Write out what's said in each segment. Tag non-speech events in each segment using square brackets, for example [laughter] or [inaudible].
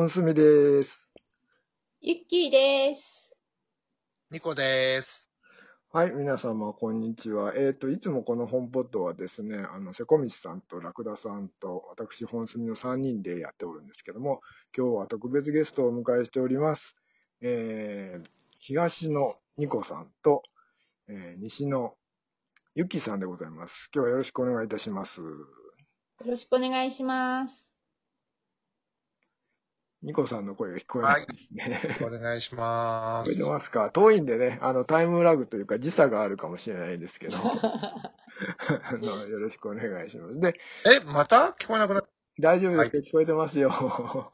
本住です。ゆっきーです。ニコです。はい、皆様、こんにちは。えっ、と、いつもこの本ポッドはですね、あの、瀬古道さんとラクダさんと、私、本住の3人でやっておるんですけども、今日は特別ゲストをお迎えしております。えー、東のニコさんと、えー西のゆきさんでございます。今日はよろしくお願いいたします。よろしくお願いします。ニコさんの声が聞こえないですね。お願いしま聞こえてす。ますか？遠いんでね、あの、タイムラグというか時差があるかもしれないですけど、[laughs] あのよろしくお願いします。で、え、また聞こえなくなっ大丈夫ですか、聞こえてますよ。[laughs]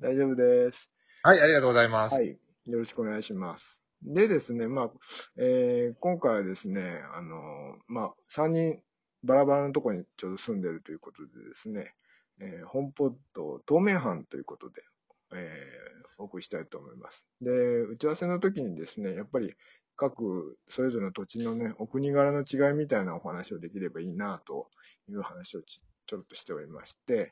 大丈夫です。はい、ありがとうございます。はい。よろしくお願いします。でですね、まあ、えー今回はですね、あの、まあ、3人バラバラのところにちょうど住んでるということでですね、えー本ポッド透明版ということで、えーお送りしたいと思います。で、打ち合わせの時にですね、やっぱり各それぞれの土地のね、お国柄の違いみたいなお話をできればいいなという話をちちょっとしておりまして、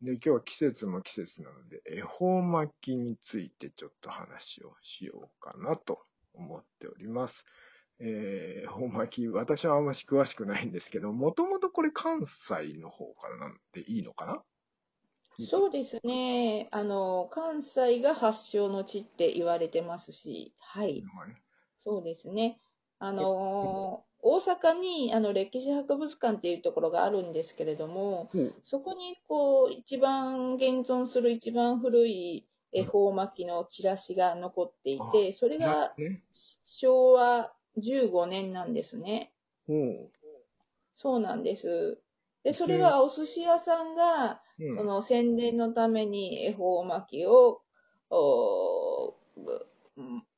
で、今日は季節も季節なので、恵方巻きについてちょっと話をしようかなと思っております。えー、恵方巻き、私はあんまし詳しくないんですけど、もともとこれ関西の方からなんていいのかなそうですね。あの、関西が発祥の地って言われてますし、はい。そうですね。あの、大阪にあの歴史博物館っていうところがあるんですけれども、うんそこにこう、一番現存する一番古い恵方巻きのチラシが残っていて、それがね。昭和15年なんですね。うん。そうなんです。で、それはお寿司屋さんが、うんその宣伝のために恵方巻きを、お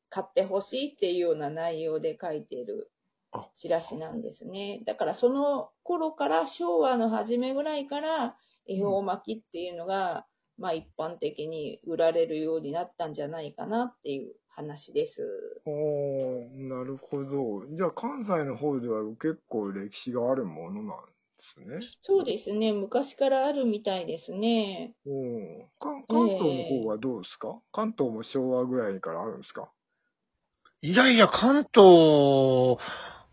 買ってほしいっていうような内容で書いているあチラシなんですね。だからその頃から、昭和の初めぐらいから恵方巻きっていうのが、まあ一般的に売られるようになったんじゃないかなっていう話です。おーなるほど。じゃあ関西の方では結構歴史があるものなんですね。そうですね。昔からあるみたいですね。うん。関関東の方はどうですか、関東も昭和ぐらいからあるんですか？いやいや、関東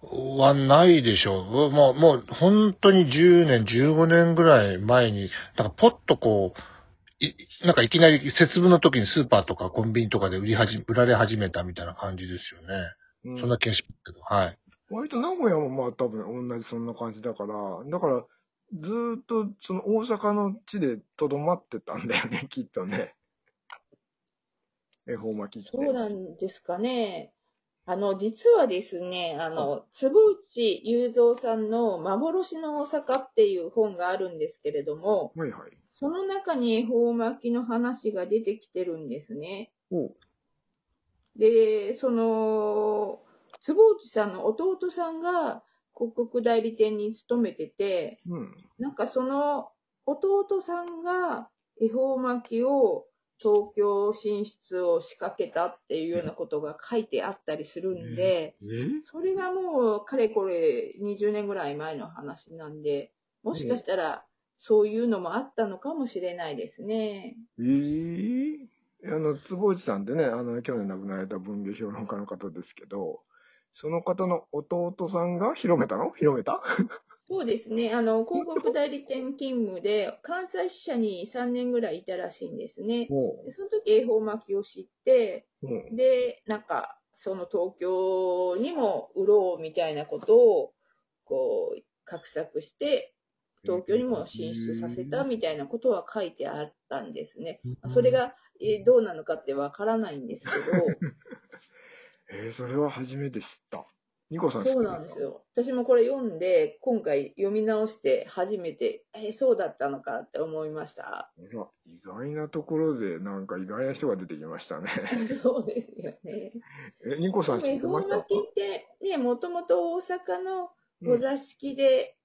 はないでしょう。もう、もう、本当に10年、15年ぐらい前に、なんかポッとこう、いなんかいきなり節分の時にスーパーとかコンビニとかで売り始め、売られ始めたみたいな感じですよね。うんそんな気がしますけど、はい。割と名古屋もまあ多分同じそんな感じだから、だからずーっとその大阪の地でとどまってたんだよね、きっとね。恵方巻きって。そうなんですかね。あの、実はですね、あの、坪内雄三さんの幻の大阪っていう本があるんですけれども、はいはい。その中に恵方巻きの話が出てきてるんですね。で、その、坪内さんの弟さんが広告代理店に勤めてて、うん。なんかその弟さんが恵方巻きを東京進出を仕掛けたっていうようなことが書いてあったりするんで、えそれがもうかれこれ20年ぐらい前の話なんで、もしかしたらそういうのもあったのかもしれないですね。えーあの、坪内さんってね、あの、去年亡くなられた文芸評論家の方ですけど、その方の弟さんが広めたの？広めた？そうですね。あの、広告代理店勤務で、関西支社に3年ぐらいいたらしいんですね。その時恵方巻きを知って、うん。で、なんか、その東京にも売ろうみたいなことを、こう、画策して、東京にも進出させたみたいなことは書いてあったんですね。まあそれが、えーどうなのかってわからないんですけ [laughs] えーそれは初めて知った。ニコさんど、そうなんですよ。私もこれ読んで、今回読み直して初めて、えーそうだったのかって思いました。意外なところで、なんか意外な人が出てきましたね。[laughs] そうですよね。[laughs] え、ニコさん知ってました？巻きって、ね、もともと大阪のお座敷で、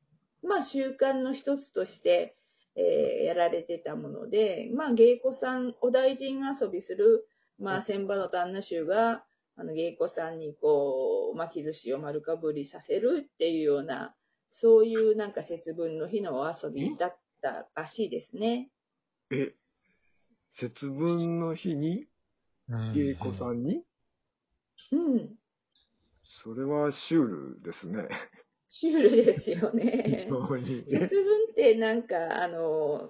まあ習慣の一つとして、えーやられてたもので、まあ芸妓さん、お大臣遊びする、まあ千葉の旦那衆が、あの芸妓さんにこう、巻き寿司を丸かぶりさせるっていうような、そういうなんか節分の日のお遊びだったらしいですね。え、節分の日に、芸妓さんに、うん。それはシュールですね。シュールですよ非ね。常に。節分ってなんか、あの、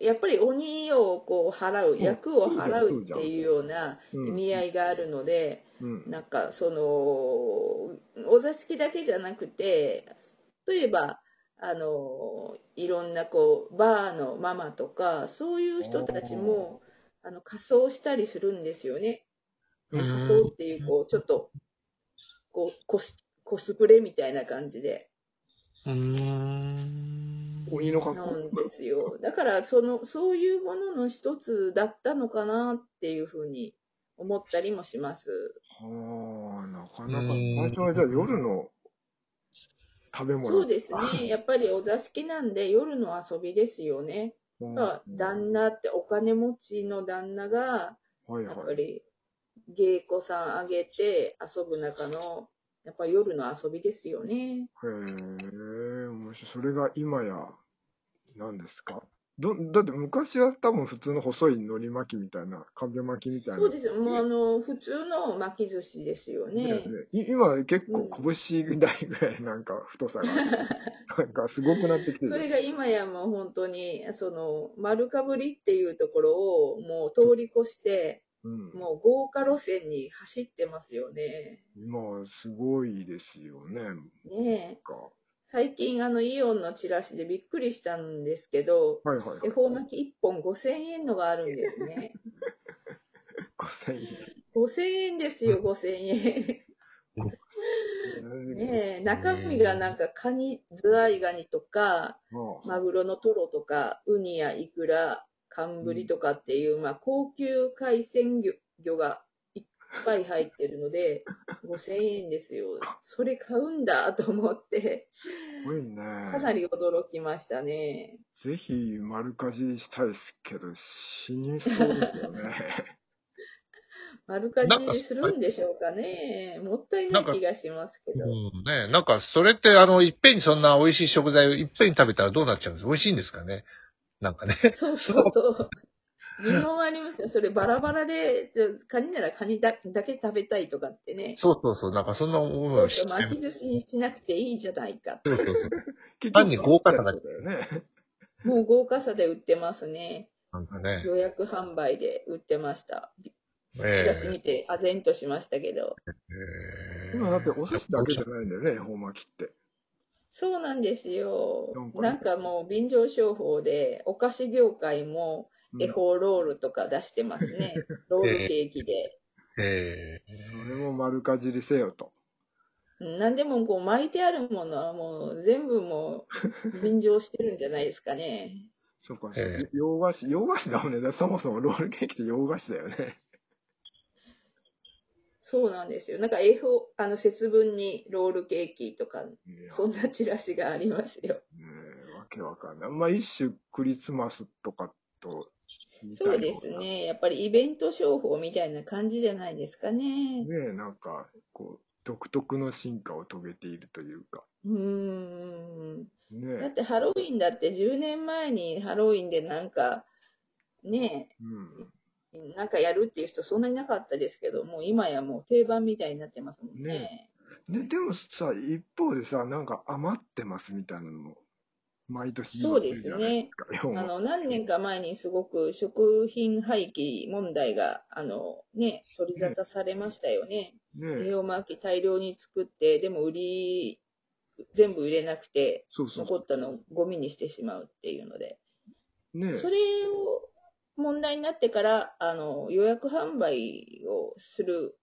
やっぱり鬼をこう払う、ん役を払うっていうようなうん意味合いがあるので、うん。なんかその、お座敷だけじゃなくて、例えば、あの、いろんなこう、バーのママとか、そういう人たちも、あの、仮装したりするんですよね。うん仮装っていう、こう、ちょっと、こう、コス、コスプレみたいな感じで。うーん。鬼の格好？なんですよ。だから、その、そういうものの一つだったのかなっていうふうに思ったりもします。はあ、なかなか。うん最初はじゃあ夜の食べ物。そうですね。[laughs] やっぱりお座敷なんで夜の遊びですよね。うん。まあ、旦那ってお金持ちの旦那が、はいやっはい。ぱり芸妓さんあげて遊ぶ中の、やっぱり夜の遊びですよね。へえ、面白い。それが今や、何ですか？どだって昔は多分普通の細い海苔巻きみたいな、壁巻きみたいな。そうですよ。もうあの、普通の巻き寿司ですよね。ねい今結構拳台ぐらいなんか太さが、[laughs] なんかすごくなってきてる。それが今やもう本当に、その、丸かぶりっていうところをもう通り越して、うん、もう豪華路線に走ってますよね。今はすごいですよね。ねえ。か最近あのイオンのチラシでびっくりしたんですけど、はいはいはい。恵方巻き1本5000円のがあるんですね。[laughs] 5000円。5000円ですよ、5000円。ねえ、中身がなんかカニ、ズワイガニとか、まあマグロのトロとか、ウニやイクラ、寒ブリとかっていう、まあ、高級海鮮魚魚がぱい入ってるので、5000円ですよ。それ買うんだと思って、すごいね。かなり驚きましたね。ぜひ丸かじりしたいですけど、死にそうですよね。[laughs] 丸かじりするんでしょうかね。もったいない気がしますけど。うんねなんか、それって、あの、いっぺんにそんな美味しい食材をいっぺんに食べたらどうなっちゃうんですか？美味しいんですかね？なんかね。そうそうそう。疑問ありますよ。それバラバラで、じゃあカニならカニだだけ食べたいとかってね。そうそうそう。なんかそんな思いそうそうをしちゃい巻き寿司にしなくていいじゃないか。そうそうそう。結単に豪華さだけだよね。もう豪華さで売ってますね。なんかね。予約販売で売ってました。え私見て、あぜんとしましたけど。え今だってお寿司だけじゃないんだよね、恵方巻きって。そうなんですよなん。かもう便乗商法で、お菓子業界もうん恵方ロールとか出してますね。[laughs] ロールケーキで。ええそれも丸かじりせよと。うんなんでもこう巻いてあるものはもう全部もう便乗してるんじゃないですかね。そうか、え洋菓子、洋菓子だもんね。だそもそもロールケーキって洋菓子だよね。そうなんですよ。なんか A4、あの節分にロールケーキとか、そんなチラシがありますよ。ねえわけわかんない。まあ一種クリスマスとかとそうですね。やっぱりイベント商法みたいな感じじゃないですかね。ねえ、なんか、こう、独特の進化を遂げているというか。うーん。ねえ。だってハロウィンだって10年前にハロウィンでなんか、ねうん。え、なんかやるっていう人そんなになかったですけど、もう今やもう定番みたいになってますもんね。ねで、でもさ、一方でさ、なんか余ってますみたいなのも、毎年言そうですか。要はあの、何年か前にすごく食品廃棄問題が、あの、ね、取り沙汰されましたよね。ねえ。栄養巻き大量に作って、でも売り、全部売れなくて、そうそう残ったのをゴミにしてしまうっていうので。ねえそれを問題になってから、あの、予約販売をする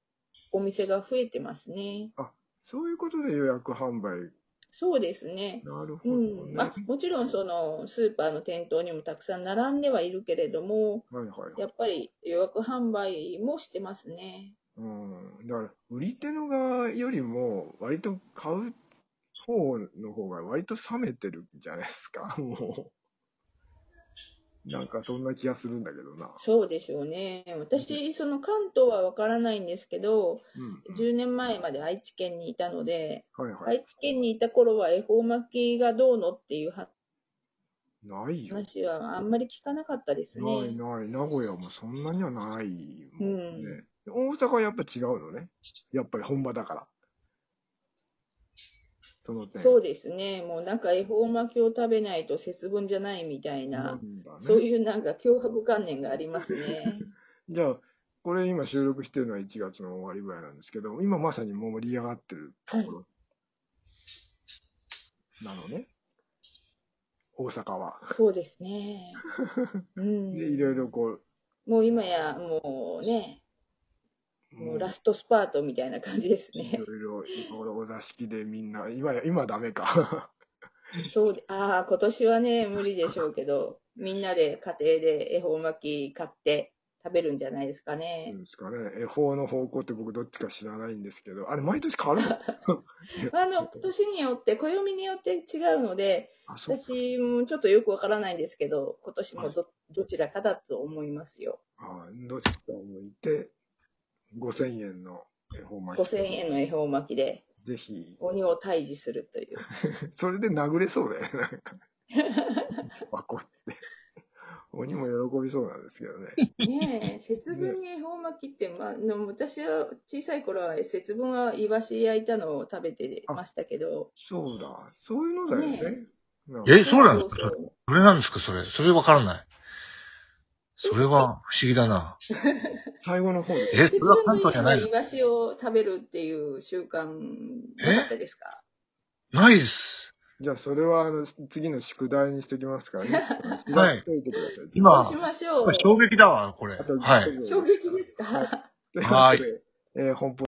お店が増えてますね。そういうことで予約販売。そうですね。なるほどうん。あ、もちろんそのスーパーの店頭にもたくさん並んではいるけれども、はいはい。やっぱり予約販売もしてますね。うん。だから、売り手の側よりも、割と買う方の方が割と冷めてるんじゃないですか、もう。なんかそんな気がするんだけどな。そうでしょうね。私、その関東はわからないんですけど、うん。10年前まで愛知県にいたので、はいはい。愛知県にいた頃は恵方巻きがどうのっていう話ないよ。話はあんまり聞かなかったですね。ないない。名古屋もそんなにはないもんね。大阪はやっぱ違うのね。やっぱり本場だから。その点。そうですね。もうなんか恵方巻きを食べないと節分じゃないみたいなね。そういうなんか脅迫観念がありますね。[laughs] じゃあ、これ今収録してるのは1月の終わりぐらいなんですけど、今まさに盛り上がってるところなのね。大阪は。そうですね。[laughs] うん。で、いろいろこう、もう今やもうね、もうラストスパートみたいな感じですね。いろいろ、お座敷でみんな、今や、今ダメか。[laughs] そうで、ああ、今年はね、無理でしょうけど、みんなで家庭で恵方巻き買って食べるんじゃないですかね。ですかね。恵方の方向って僕どっちか知らないんですけど、あれ毎年変わるの？[laughs] あの、年によって、暦によって違うので。私もちょっとよくわからないんですけど、今年もどどちらかだと思いますよ。あどっちかを向いて、5000円の恵方巻き。5000円の恵方巻きでぜひ、鬼を退治するという。[laughs] それで殴れそうだよね、なんか。[laughs] バコって。鬼も喜びそうなんですけどね。ねえ、節分に恵方巻きって、まあ、の私は小さい頃は節分はイワシ焼いたのを食べてましたけど、そうだ、そういうのだよね。ねえ、そうなのそそうそうれなんですかそれ。それわからない。それは不思議だな。[laughs] 最後の方で。え、そ節れは関分の日東じゃないの？にイワシを食べるっていう習慣なかったですか？ないです。じゃあ、それは、あの、次の宿題にしときますからね。はい。今しましょう。衝撃だわ、これ。はい。衝撃ですか、というはいえー本邦